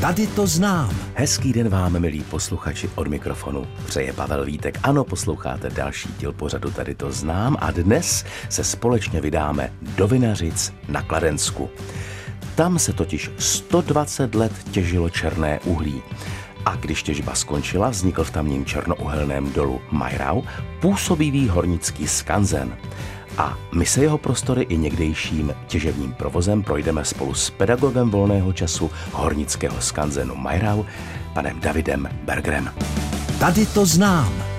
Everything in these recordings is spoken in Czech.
Tady to znám. Hezký den vám, milí posluchači, od mikrofonu přeje Pavel Vítek. Ano, posloucháte další díl pořadu Tady to znám a dnes se společně vydáme do Vinařic na Kladensku. Tam se totiž 120 let těžilo černé uhlí. A když těžba skončila, vznikl v tamním černouhelném dolu Majrau působivý hornický skanzen. A my se jeho prostory i někdejším těžebním provozem projdeme spolu s pedagogem volného času hornického skanzenu Majrau, panem Davidem Bergerem. Tady to znám.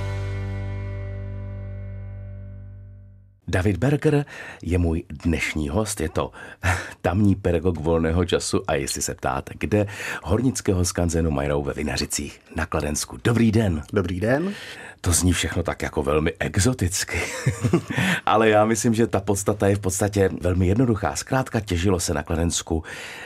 David Berger je můj dnešní host, je to tamní pedagog volného času a jestli se ptáte, kde hornického skanzenu Majrou ve Vinařicích na Kladensku. Dobrý den. Dobrý den. To zní všechno tak jako velmi exoticky. Ale já myslím, že ta podstata je v podstatě velmi jednoduchá. Zkrátka těžilo se na Kladensku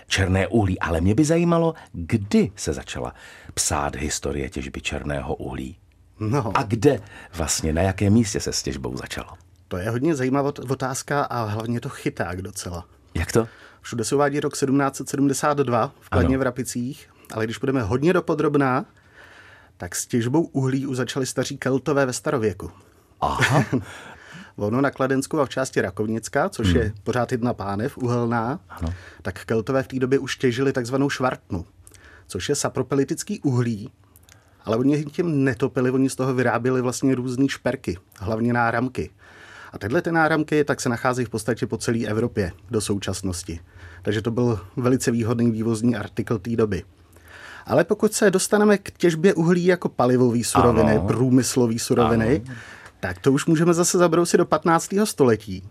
černé uhlí, ale mě by zajímalo, kdy se začala psát historie těžby černého uhlí. No. A kde vlastně, na jakém místě se s těžbou začalo? To je hodně zajímavá otázka a hlavně to chyták docela. Jak to? Všude se uvádí rok 1772 v Kladně ano. v Rapicích, ale když budeme hodně dopodrobná, tak s těžbou uhlí už začali staří keltové ve starověku. Aha. ono na Kladensku a v části Rakovnická, což hmm. je pořád jedna pánev, uhelná, ano. tak keltové v té době už těžili takzvanou švartnu, což je sapropelitický uhlí, ale oni tím netopili, oni z toho vyráběli vlastně různé šperky, hlavně náramky. A tyhle ty náramky tak se nacházejí v podstatě po celé Evropě do současnosti. Takže to byl velice výhodný vývozní artikl té doby. Ale pokud se dostaneme k těžbě uhlí jako palivové suroviny, ano. průmyslové suroviny, ano. tak to už můžeme zase zabrousit do 15. století,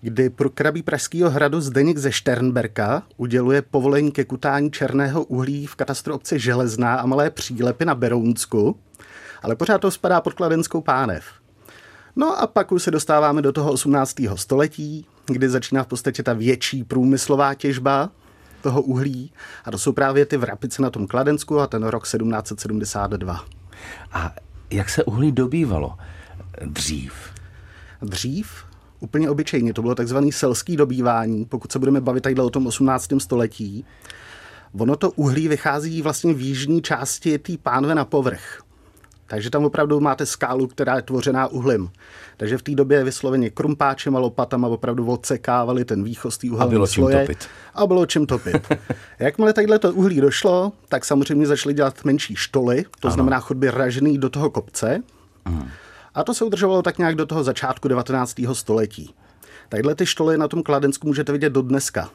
kdy pro krabí Pražského hradu Zdeněk ze Šternberka uděluje povolení ke kutání černého uhlí v katastru obce Železná a Malé Přílepy na Berounsku, ale pořád to spadá pod kladenskou pánev. No a pak už se dostáváme do toho 18. století, kdy začíná v podstatě ta větší průmyslová těžba, toho uhlí. A to jsou právě ty vrapice na tom Kladensku a ten rok 1772. A jak se uhlí dobývalo dřív? Dřív? Úplně obyčejně. To bylo takzvané selský dobývání, pokud se budeme bavit tady o tom 18. století. Ono to uhlí vychází vlastně v jižní části té pánve na povrch. Takže tam opravdu máte skálu, která je tvořená uhlím. Takže v té době vysloveně krumpáčem a lopatama opravdu odsekávali ten výchostý uhelný A bylo sloje. čím topit. A bylo čím topit. Jakmile tadyhle to uhlí došlo, tak samozřejmě začali dělat menší štoly, to ano. znamená chodby ražený do toho kopce. Hmm. A to se udržovalo tak nějak do toho začátku 19. století. Takhle ty štoly na tom Kladensku můžete vidět do dneska.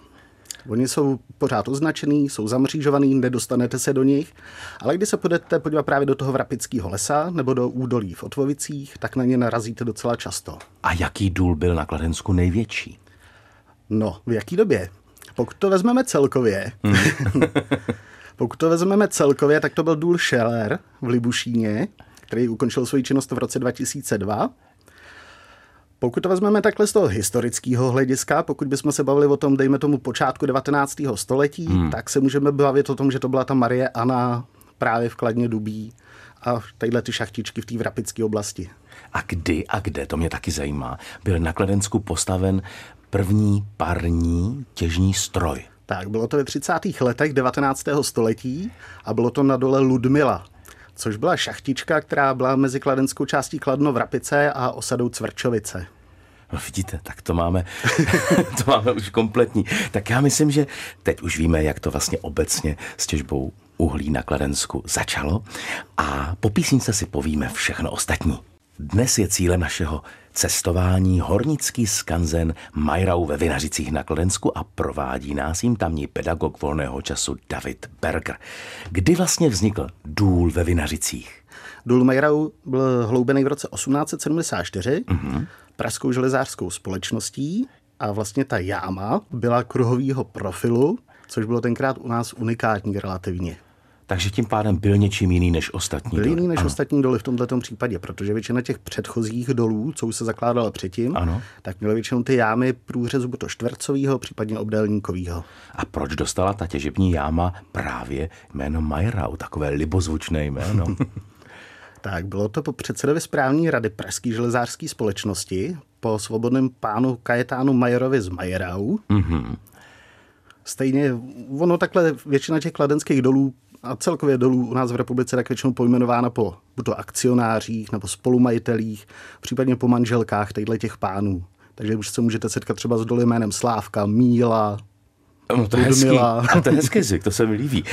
Oni jsou pořád označený, jsou zamřížovaný, nedostanete se do nich, ale když se budete podívat právě do toho Vrapického lesa nebo do údolí v Otvovicích, tak na ně narazíte docela často. A jaký důl byl na Kladensku největší? No, v jaký době? Pokud to vezmeme celkově, mm. pokud to vezmeme celkově, tak to byl důl Scheller v Libušíně, který ukončil svoji činnost v roce 2002 pokud to vezmeme takhle z toho historického hlediska, pokud bychom se bavili o tom, dejme tomu počátku 19. století, hmm. tak se můžeme bavit o tom, že to byla ta Marie Anna právě v Kladně Dubí a tadyhle ty šachtičky v té Vrapické oblasti. A kdy a kde, to mě taky zajímá, byl na Kladensku postaven první parní těžní stroj? Tak, bylo to ve 30. letech 19. století a bylo to na dole Ludmila, což byla šachtička, která byla mezi kladenskou částí Kladno v Rapice a osadou Cvrčovice. No vidíte, tak to máme, to máme už kompletní. Tak já myslím, že teď už víme, jak to vlastně obecně s těžbou uhlí na Kladensku začalo a po písničce si povíme všechno ostatní. Dnes je cílem našeho cestování hornický skanzen Majrau ve Vinařicích na Kladensku a provádí nás jim tamní pedagog volného času David Berger. Kdy vlastně vznikl důl ve Vinařicích? Důl Majrau byl hloubený v roce 1874 mm-hmm. Pražskou železářskou společností a vlastně ta jáma byla kruhového profilu, což bylo tenkrát u nás unikátní relativně. Takže tím pádem byl něčím jiný než ostatní Byl jiný než ano. ostatní doly v tomto případě, protože většina těch předchozích dolů, co už se zakládala předtím, ano. tak měly většinou ty jámy průřezu buď to čtvercového, případně obdélníkového. A proč dostala ta těžební jáma právě jméno Majrau, takové libozvučné jméno? tak bylo to po předsedovi správní rady Pražské železářské společnosti, po svobodném pánu Kajetánu Majerovi z Majerau. Mm-hmm Stejně, ono takhle většina těch kladenských dolů a celkově dolů u nás v republice tak většinou pojmenována po buď to akcionářích nebo spolumajitelích, případně po manželkách těchto těch pánů. Takže už se můžete setkat třeba s doly jménem Slávka, Míla, No to je hezký, a to je hezký zvyk, to se mi líbí.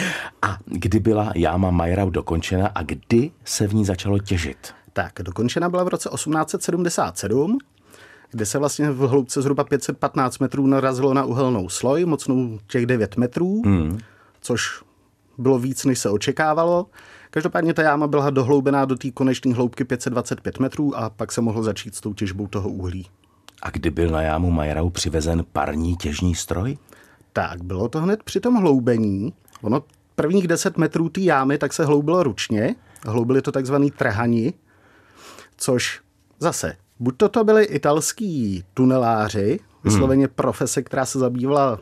A kdy byla jáma Majrau dokončena a kdy se v ní začalo těžit? Tak, dokončena byla v roce 1877, kde se vlastně v hloubce zhruba 515 metrů narazilo na uhelnou sloj, mocnou těch 9 metrů, hmm. což bylo víc, než se očekávalo. Každopádně ta jáma byla dohloubená do té konečné hloubky 525 metrů a pak se mohlo začít s tou těžbou toho uhlí. A kdy byl na jámu Majerau přivezen parní těžní stroj? Tak, bylo to hned při tom hloubení. Ono prvních 10 metrů té jámy tak se hloubilo ručně. Hloubili to takzvaný trhani, což zase, buď to, to byli italský tuneláři, vysloveně hmm. profese, která se zabývala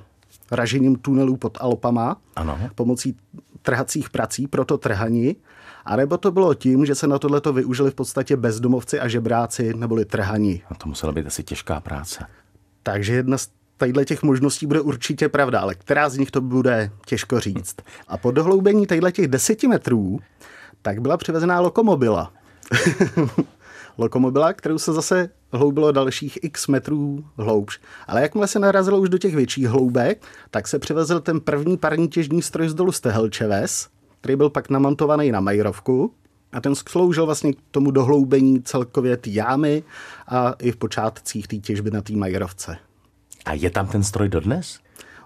ražením tunelů pod Alpama ano. pomocí trhacích prací, proto trhani, a nebo to bylo tím, že se na tohleto využili v podstatě bezdomovci a žebráci neboli trhani. A to musela být asi těžká práce. Takže jedna z tadyhle těch možností bude určitě pravda, ale která z nich to bude těžko říct. A po dohloubení tadyhle těch deseti metrů, tak byla přivezená lokomobila. lokomobila, kterou se zase hloubilo dalších x metrů hloubš. Ale jakmile se narazilo už do těch větších hloubek, tak se přivezl ten první parní těžní stroj z dolu Stehelčeves, který byl pak namontovaný na Majrovku a ten sloužil vlastně k tomu dohloubení celkově té jámy a i v počátcích té těžby na té Majerovce. A je tam ten stroj dodnes?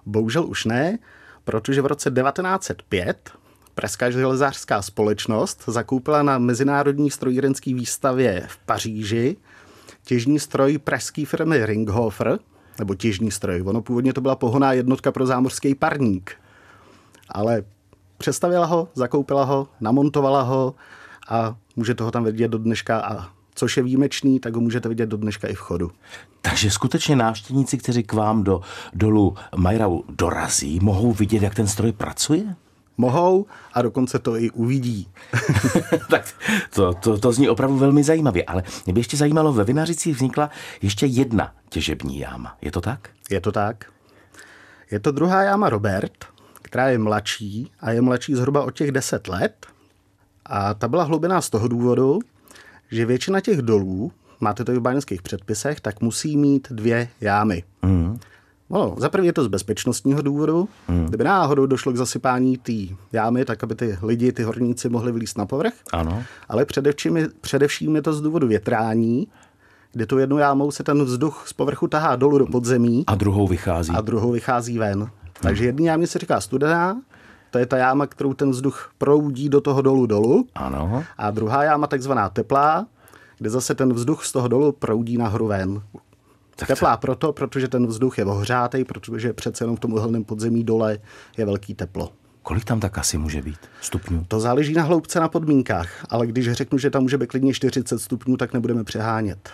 Bohužel už ne, protože v roce 1905 Pražská železářská společnost zakoupila na Mezinárodní strojírenské výstavě v Paříži těžní stroj pražské firmy Ringhofer, nebo těžní stroj. Ono původně to byla pohoná jednotka pro zámořský parník. Ale přestavila ho, zakoupila ho, namontovala ho a můžete ho tam vidět do dneška a což je výjimečný, tak ho můžete vidět do dneška i v chodu. Takže skutečně návštěvníci, kteří k vám do dolu Majrau dorazí, mohou vidět, jak ten stroj pracuje? Mohou a dokonce to i uvidí. tak to, to, to zní opravdu velmi zajímavě, ale mě by ještě zajímalo, ve Vinařicích vznikla ještě jedna těžební jáma. Je to tak? Je to tak. Je to druhá jáma Robert, která je mladší a je mladší zhruba o těch 10 let. A ta byla hlubená z toho důvodu, že většina těch dolů, máte to i v báňských předpisech, tak musí mít dvě jámy. Mm. No, za první je to z bezpečnostního důvodu. Mm. Kdyby náhodou došlo k zasypání té jámy, tak aby ty lidi, ty horníci mohli vylíst na povrch. Ano. Ale především je, především je to z důvodu větrání, kdy tu jednou jámou se ten vzduch z povrchu tahá dolů do podzemí. A druhou vychází. A druhou vychází ven. Hmm. Takže jedný jámě se říká studená, to je ta jáma, kterou ten vzduch proudí do toho dolu dolu. Ano. A druhá jáma takzvaná teplá, kde zase ten vzduch z toho dolu proudí nahoru ven. Tak Teplá proto, protože ten vzduch je ohřátý, protože přece jenom v tom uhelném podzemí dole je velký teplo. Kolik tam tak asi může být stupňů? To záleží na hloubce na podmínkách, ale když řeknu, že tam může být klidně 40 stupňů, tak nebudeme přehánět.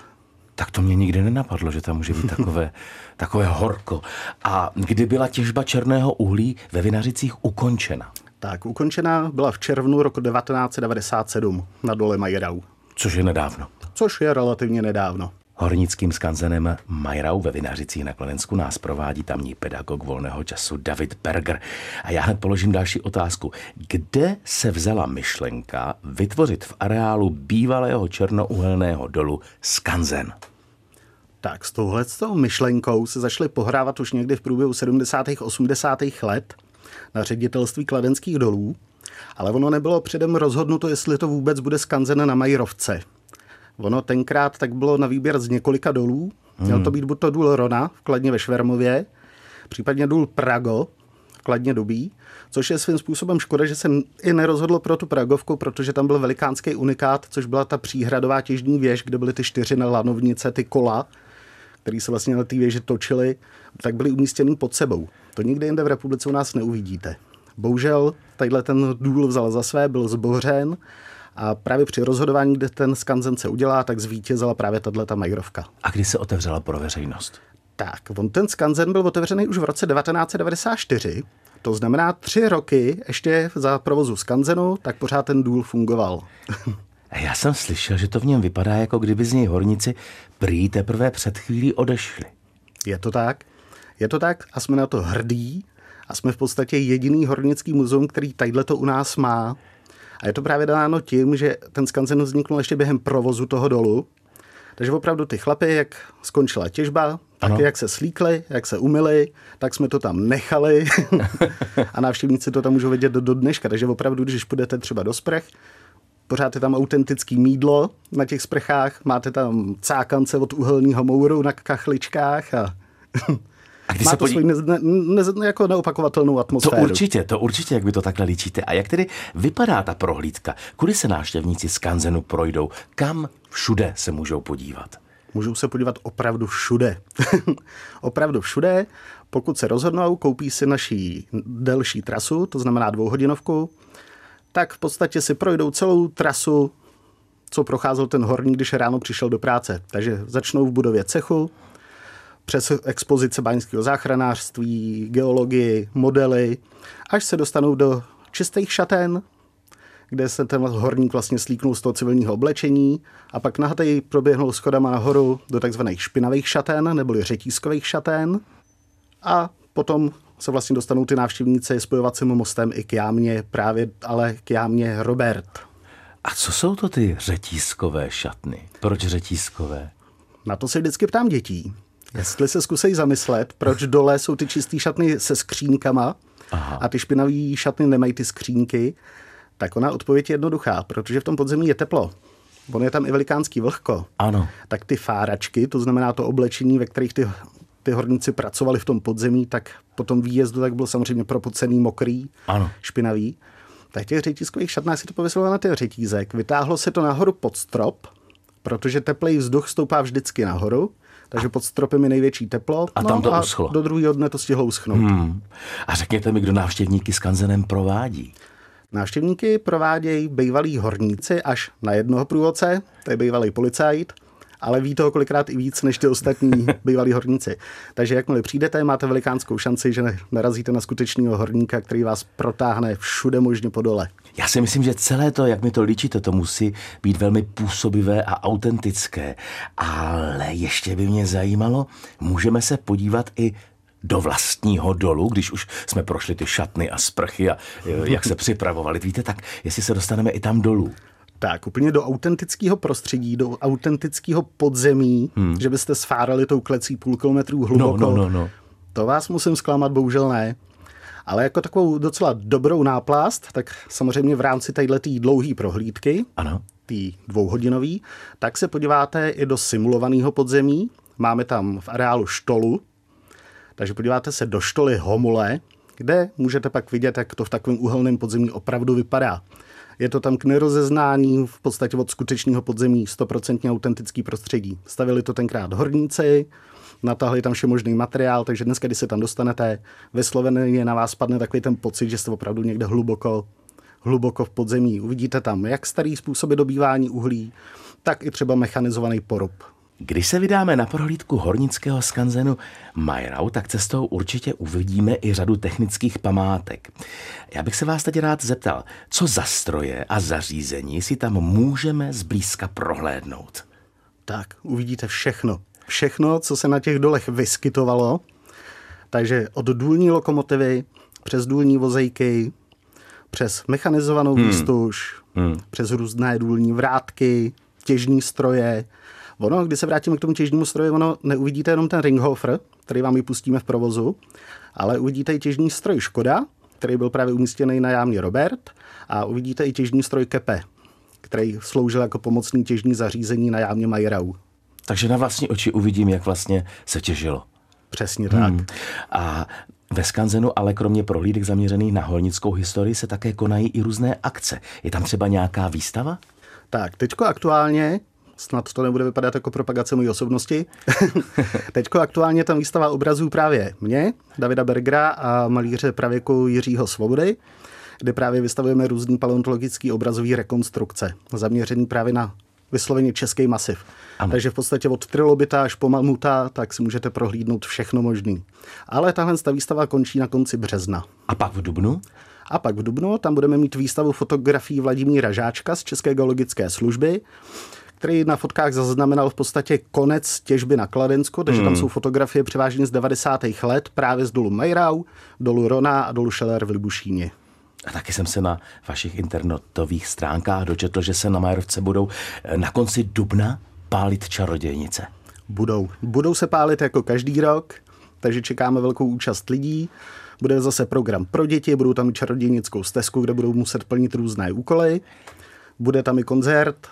Tak to mě nikdy nenapadlo, že tam může být takové, takové horko. A kdy byla těžba černého uhlí ve Vinařicích ukončena? Tak, ukončena byla v červnu roku 1997 na dole Majerau. Což je nedávno. Což je relativně nedávno. Hornickým skanzenem Majrau ve Vinařicích na Kladensku nás provádí tamní pedagog volného času David Berger. A já hned položím další otázku. Kde se vzala myšlenka vytvořit v areálu bývalého černouhelného dolu skanzen? Tak s touhle myšlenkou se začaly pohrávat už někdy v průběhu 70. 80. let na ředitelství kladenských dolů, ale ono nebylo předem rozhodnuto, jestli to vůbec bude skanzen na Majrovce. Ono tenkrát tak bylo na výběr z několika dolů. Měl to hmm. být buď to důl Rona v Kladně ve Švermově, případně důl Prago v Kladně Dubí, což je svým způsobem škoda, že se i nerozhodlo pro tu Pragovku, protože tam byl velikánský unikát, což byla ta příhradová těžní věž, kde byly ty čtyři lanovnice, ty kola, které se vlastně na té věži točily, tak byly umístěny pod sebou. To nikde jinde v republice u nás neuvidíte. Bohužel tadyhle ten důl vzal za své, byl zbořen a právě při rozhodování, kde ten skanzen se udělá, tak zvítězila právě tato majrovka. A kdy se otevřela pro veřejnost? Tak, on ten skanzen byl otevřený už v roce 1994, to znamená tři roky ještě za provozu skanzenu, tak pořád ten důl fungoval. Já jsem slyšel, že to v něm vypadá, jako kdyby z něj horníci prý teprve před chvílí odešli. Je to tak? Je to tak a jsme na to hrdí, A jsme v podstatě jediný hornický muzeum, který tadyhle to u nás má. A je to právě dáno tím, že ten skanzen vznikl ještě během provozu toho dolu. Takže opravdu ty chlapy, jak skončila těžba, tak jak se slíkli, jak se umyli, tak jsme to tam nechali a návštěvníci to tam můžou vidět do, do dneška. Takže opravdu, když půjdete třeba do sprech, pořád je tam autentický mídlo na těch sprchách, máte tam cákance od uhelného mouru na kachličkách a a když Má se to podí... svůj ne, ne, ne, jako neopakovatelnou atmosféru. To určitě, to určitě, jak by to takhle líčíte. A jak tedy vypadá ta prohlídka? Kudy se návštěvníci z Kanzenu projdou? Kam všude se můžou podívat? Můžou se podívat opravdu všude. opravdu všude. Pokud se rozhodnou, koupí si naší delší trasu, to znamená dvouhodinovku, tak v podstatě si projdou celou trasu, co procházel ten horník, když ráno přišel do práce. Takže začnou v budově cechu, přes expozice báňského záchranářství, geologii, modely, až se dostanou do čistých šaten, kde se ten horník vlastně slíknul z toho civilního oblečení a pak nahatej proběhnul schodama nahoru do takzvaných špinavých šaten, neboli řetízkových šaten a potom se vlastně dostanou ty návštěvníci spojovacím mostem i k jámě, právě ale k jámě Robert. A co jsou to ty řetízkové šatny? Proč řetízkové? Na to se vždycky ptám dětí. Jestli se zkusej zamyslet, proč dole jsou ty čistý šatny se skřínkama Aha. a ty špinavý šatny nemají ty skřínky, tak ona odpověď je jednoduchá, protože v tom podzemí je teplo. On je tam i velikánský vlhko. Ano. Tak ty fáračky, to znamená to oblečení, ve kterých ty, ty horníci pracovali v tom podzemí, tak po tom výjezdu tak byl samozřejmě propocený, mokrý, ano. špinavý. Tak těch řetízkových šatnách si to pověsilo na ty řetízek. Vytáhlo se to nahoru pod strop, protože teplý vzduch stoupá vždycky nahoru takže pod stropem je největší teplo. A tam to no, uschlo. do druhého dne to stihlo uschnout. Hmm. A řekněte mi, kdo návštěvníky s kanzenem provádí? Návštěvníky provádějí bývalí horníci až na jednoho průvodce, to je bývalý policajt, ale ví toho kolikrát i víc než ty ostatní bývalí horníci. Takže jakmile přijdete, máte velikánskou šanci, že narazíte na skutečného horníka, který vás protáhne všude možně po dole. Já si myslím, že celé to, jak mi to líčíte, to musí být velmi působivé a autentické. Ale ještě by mě zajímalo, můžeme se podívat i do vlastního dolu, když už jsme prošli ty šatny a sprchy a jak se připravovali. Víte, tak jestli se dostaneme i tam dolů. Tak, úplně do autentického prostředí, do autentického podzemí, hmm. že byste sfárali tou klecí půl kilometru hluboko. No, no, no, no. To vás musím zklamat, bohužel ne. Ale jako takovou docela dobrou náplast, tak samozřejmě v rámci této dlouhé prohlídky, ano. tý dvouhodinový, tak se podíváte i do simulovaného podzemí. Máme tam v areálu štolu, takže podíváte se do štoly Homule, kde můžete pak vidět, jak to v takovém uhelném podzemí opravdu vypadá. Je to tam k nerozeznání v podstatě od skutečného podzemí 100% autentický prostředí. Stavili to tenkrát horníci, natáhli tam vše možný materiál, takže dneska, když se tam dostanete, vysloveně na vás spadne takový ten pocit, že jste opravdu někde hluboko, hluboko v podzemí. Uvidíte tam jak starý způsoby dobývání uhlí, tak i třeba mechanizovaný porub. Když se vydáme na prohlídku hornického skanzenu Majrau, tak cestou určitě uvidíme i řadu technických památek. Já bych se vás teď rád zeptal, co za stroje a zařízení si tam můžeme zblízka prohlédnout? Tak, uvidíte všechno. Všechno, co se na těch dolech vyskytovalo. Takže od důlní lokomotivy přes důlní vozejky, přes mechanizovanou hmm. výstuž, hmm. přes různé důlní vrátky, těžní stroje, Ono, když se vrátíme k tomu těžnímu stroji, ono neuvidíte jenom ten Ringhofer, který vám ji pustíme v provozu, ale uvidíte i těžní stroj Škoda, který byl právě umístěný na jámě Robert a uvidíte i těžní stroj Kepe, který sloužil jako pomocný těžní zařízení na jámě Majerau. Takže na vlastní oči uvidím, jak vlastně se těžilo. Přesně tak. Hmm. A ve Skanzenu ale kromě prohlídek zaměřených na holnickou historii se také konají i různé akce. Je tam třeba nějaká výstava? Tak, teďko aktuálně snad to nebude vypadat jako propagace mojí osobnosti. Teďko aktuálně tam výstava obrazů právě mě, Davida Bergera a malíře pravěku Jiřího Svobody, kde právě vystavujeme různý paleontologický obrazový rekonstrukce, zaměřený právě na vysloveně český masiv. Ano. Takže v podstatě od trilobita až po mamuta, tak si můžete prohlídnout všechno možný. Ale tahle výstava končí na konci března. A pak v Dubnu? A pak v Dubnu tam budeme mít výstavu fotografií Vladimíra Žáčka z České geologické služby, který na fotkách zaznamenal v podstatě konec těžby na Kladensku, takže hmm. tam jsou fotografie převážně z 90. let právě z dolu Mejrau, dolu Rona a dolu Šeler v Libušíně. A taky jsem se na vašich internetových stránkách dočetl, že se na Majerovce budou eh, na konci dubna pálit čarodějnice. Budou. Budou se pálit jako každý rok, takže čekáme velkou účast lidí. Bude zase program pro děti, budou tam čarodějnickou stezku, kde budou muset plnit různé úkoly. Bude tam i koncert,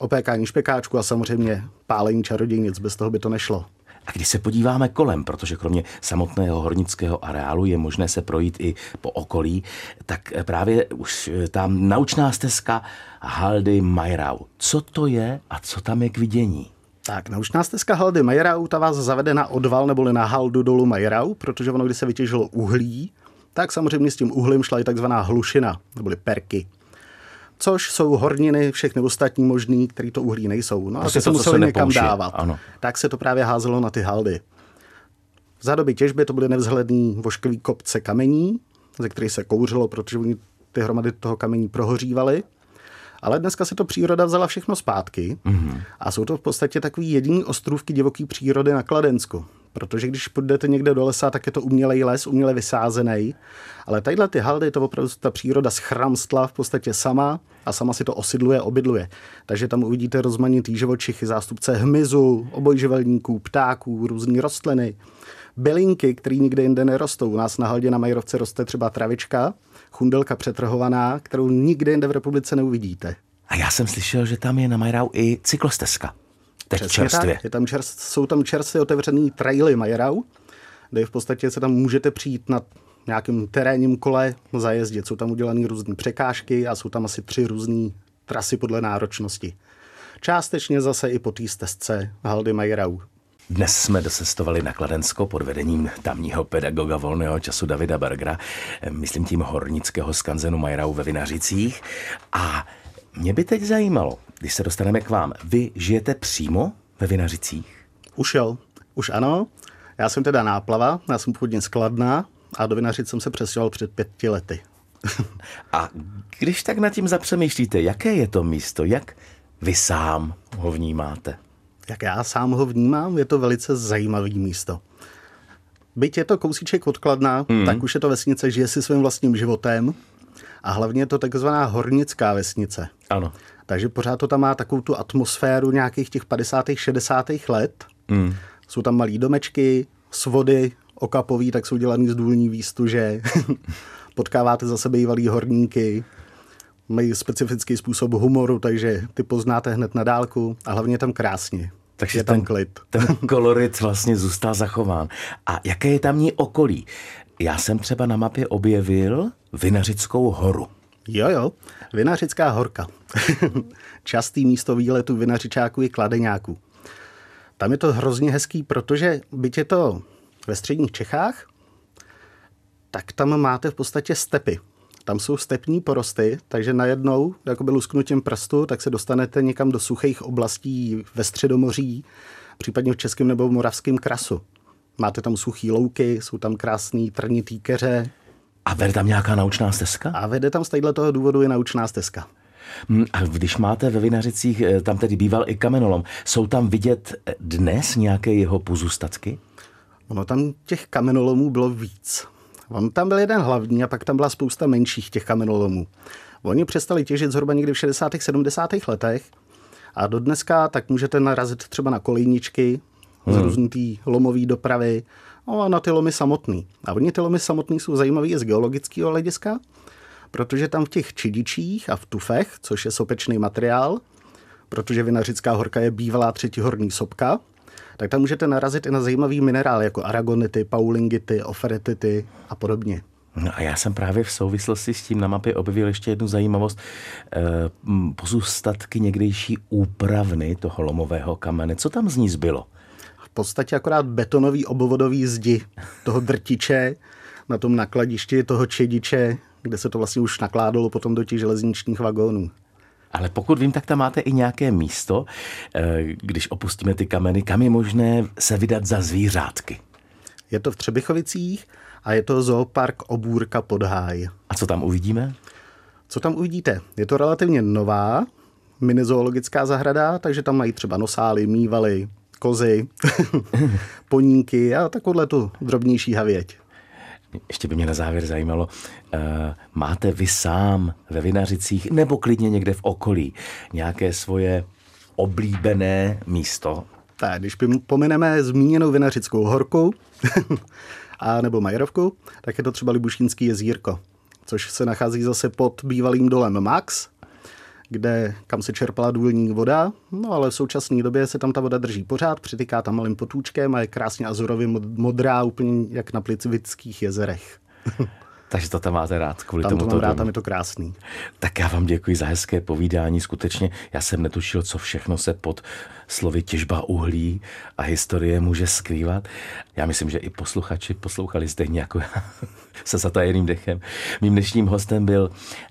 opékání špekáčku a samozřejmě pálení čarodějnic, bez toho by to nešlo. A když se podíváme kolem, protože kromě samotného hornického areálu je možné se projít i po okolí, tak právě už tam naučná stezka Haldy Majrau. Co to je a co tam je k vidění? Tak, naučná stezka Haldy Majrau, ta vás zavede na odval neboli na haldu dolu Majrau, protože ono, když se vytěžilo uhlí, tak samozřejmě s tím uhlím šla i takzvaná hlušina, neboli perky což jsou horniny, všechny ostatní možný, které to uhlí nejsou. No a prostě ty se museli někam dávat. Ano. Tak se to právě házelo na ty haldy. Za doby těžby to byly nevzhledný voškový kopce kamení, ze kterých se kouřilo, protože oni ty hromady toho kamení prohořívaly. Ale dneska se to příroda vzala všechno zpátky mm-hmm. a jsou to v podstatě takový jediný ostrůvky divoké přírody na Kladensku. Protože když půjdete někde do lesa, tak je to umělej les, uměle vysázený. Ale tadyhle ty haldy, to opravdu ta příroda schramstla v podstatě sama a sama si to osidluje, obydluje. Takže tam uvidíte rozmanitý živočichy, zástupce hmyzu, obojživelníků, ptáků, různé rostliny, bylinky, které nikde jinde nerostou. U nás na haldě na Majrovce roste třeba travička, chundelka přetrhovaná, kterou nikde jinde v republice neuvidíte. A já jsem slyšel, že tam je na Majrau i cyklostezka. Teď Přesně čerstvě. Tak. Je tam čerst, jsou tam čerstvě otevřený traily Majrau, kde v podstatě se tam můžete přijít na nějakým terénním kole zajezdit. Jsou tam udělané různé překážky a jsou tam asi tři různé trasy podle náročnosti. Částečně zase i po té stezce Haldy Majrau. Dnes jsme dosestovali na Kladensko pod vedením tamního pedagoga volného času Davida Bergera, myslím tím hornického skanzenu Majrau ve Vinařicích. A mě by teď zajímalo, když se dostaneme k vám, vy žijete přímo ve Vinařicích? Už jo, už ano. Já jsem teda náplava, já jsem původně skladná a do Vinařic jsem se přestěhoval před pěti lety. a když tak nad tím zapřemýšlíte, jaké je to místo, jak vy sám ho vnímáte? Jak já sám ho vnímám, je to velice zajímavý místo. Byť je to kousíček odkladná, mm. tak už je to vesnice, žije si svým vlastním životem a hlavně je to takzvaná hornická vesnice. Ano. Takže pořád to tam má takovou tu atmosféru nějakých těch 50. 60. let. Mm. Jsou tam malý domečky, svody okapový, tak jsou dělaný z důlní výstuže. Potkáváte za sebe bývalý horníky, mají specifický způsob humoru, takže ty poznáte hned na dálku a hlavně je tam krásně. Takže je tam ten, klid. Ten kolorit vlastně zůstal zachován. A jaké je tamní okolí? Já jsem třeba na mapě objevil Vinařickou horu. Jo, jo, Vinařická horka. Častý místo výletu vinařičáků i kladeňáků. Tam je to hrozně hezký, protože byť je to ve středních Čechách, tak tam máte v podstatě stepy. Tam jsou stepní porosty, takže najednou, jako byl lusknutím prstu, tak se dostanete někam do suchých oblastí ve Středomoří, případně v Českém nebo v Moravském krasu. Máte tam suchý louky, jsou tam krásný trnitý keře. A vede tam nějaká naučná stezka? A vede tam z toho důvodu je naučná stezka. Hmm, a když máte ve Vinařicích, eh, tam tedy býval i kamenolom, jsou tam vidět eh, dnes nějaké jeho pozůstatky? Ono tam těch kamenolomů bylo víc. On tam byl jeden hlavní a pak tam byla spousta menších těch kamenolomů. Oni přestali těžit zhruba někdy v 60. 70. letech a do dneska tak můžete narazit třeba na kolejničky hmm. z různý tý lomový dopravy no a na ty lomy samotný. A oni ty lomy samotný jsou zajímavý i z geologického hlediska, protože tam v těch čidičích a v tufech, což je sopečný materiál, protože Vinařická horka je bývalá třetí horní sopka, tak tam můžete narazit i na zajímavý minerál, jako aragonity, paulingity, oferetity a podobně. No a já jsem právě v souvislosti s tím na mapě objevil ještě jednu zajímavost. E, pozůstatky někdejší úpravny toho lomového kamene. Co tam z ní zbylo? V podstatě akorát betonový obvodový zdi toho drtiče na tom nakladišti toho čediče, kde se to vlastně už nakládalo potom do těch železničních vagónů. Ale pokud vím, tak tam máte i nějaké místo, eh, když opustíme ty kameny, kam je možné se vydat za zvířátky. Je to v Třebichovicích a je to zoopark Obůrka pod háj. A co tam uvidíme? Co tam uvidíte? Je to relativně nová mini zoologická zahrada, takže tam mají třeba nosály, mývaly, kozy, poníky a takovouhle tu drobnější havěť. Ještě by mě na závěr zajímalo, uh, máte vy sám ve Vinařicích nebo klidně někde v okolí nějaké svoje oblíbené místo? Tak, když pomineme zmíněnou Vinařickou horku a nebo Majerovku, tak je to třeba Libušínský jezírko, což se nachází zase pod bývalým dolem Max, kde, kam se čerpala důlní voda, no ale v současné době se tam ta voda drží pořád, přityká tam malým potůčkem a je krásně azurově modrá, úplně jak na Plicvických jezerech. Takže to tam máte rád kvůli tam tomu. To mám rád, tam je to krásný. Tak já vám děkuji za hezké povídání. Skutečně já jsem netušil, co všechno se pod slovy těžba uhlí a historie může skrývat. Já myslím, že i posluchači poslouchali stejně jako já se zatajeným dechem. Mým dnešním hostem byl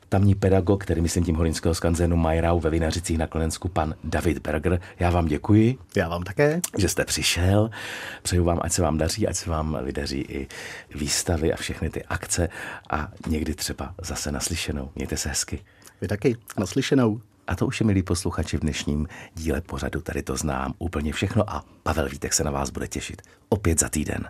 tamní pedagog, který myslím tím horinského skanzenu Majrau ve Vinařicích na Klenensku, pan David Berger. Já vám děkuji. Já vám také. Že jste přišel. Přeju vám, ať se vám daří, ať se vám vydaří i výstavy a všechny ty akce a někdy třeba zase naslyšenou. Mějte se hezky. Vy taky. Naslyšenou. A to už je, milí posluchači, v dnešním díle pořadu. Tady to znám úplně všechno a Pavel Vítek se na vás bude těšit opět za týden.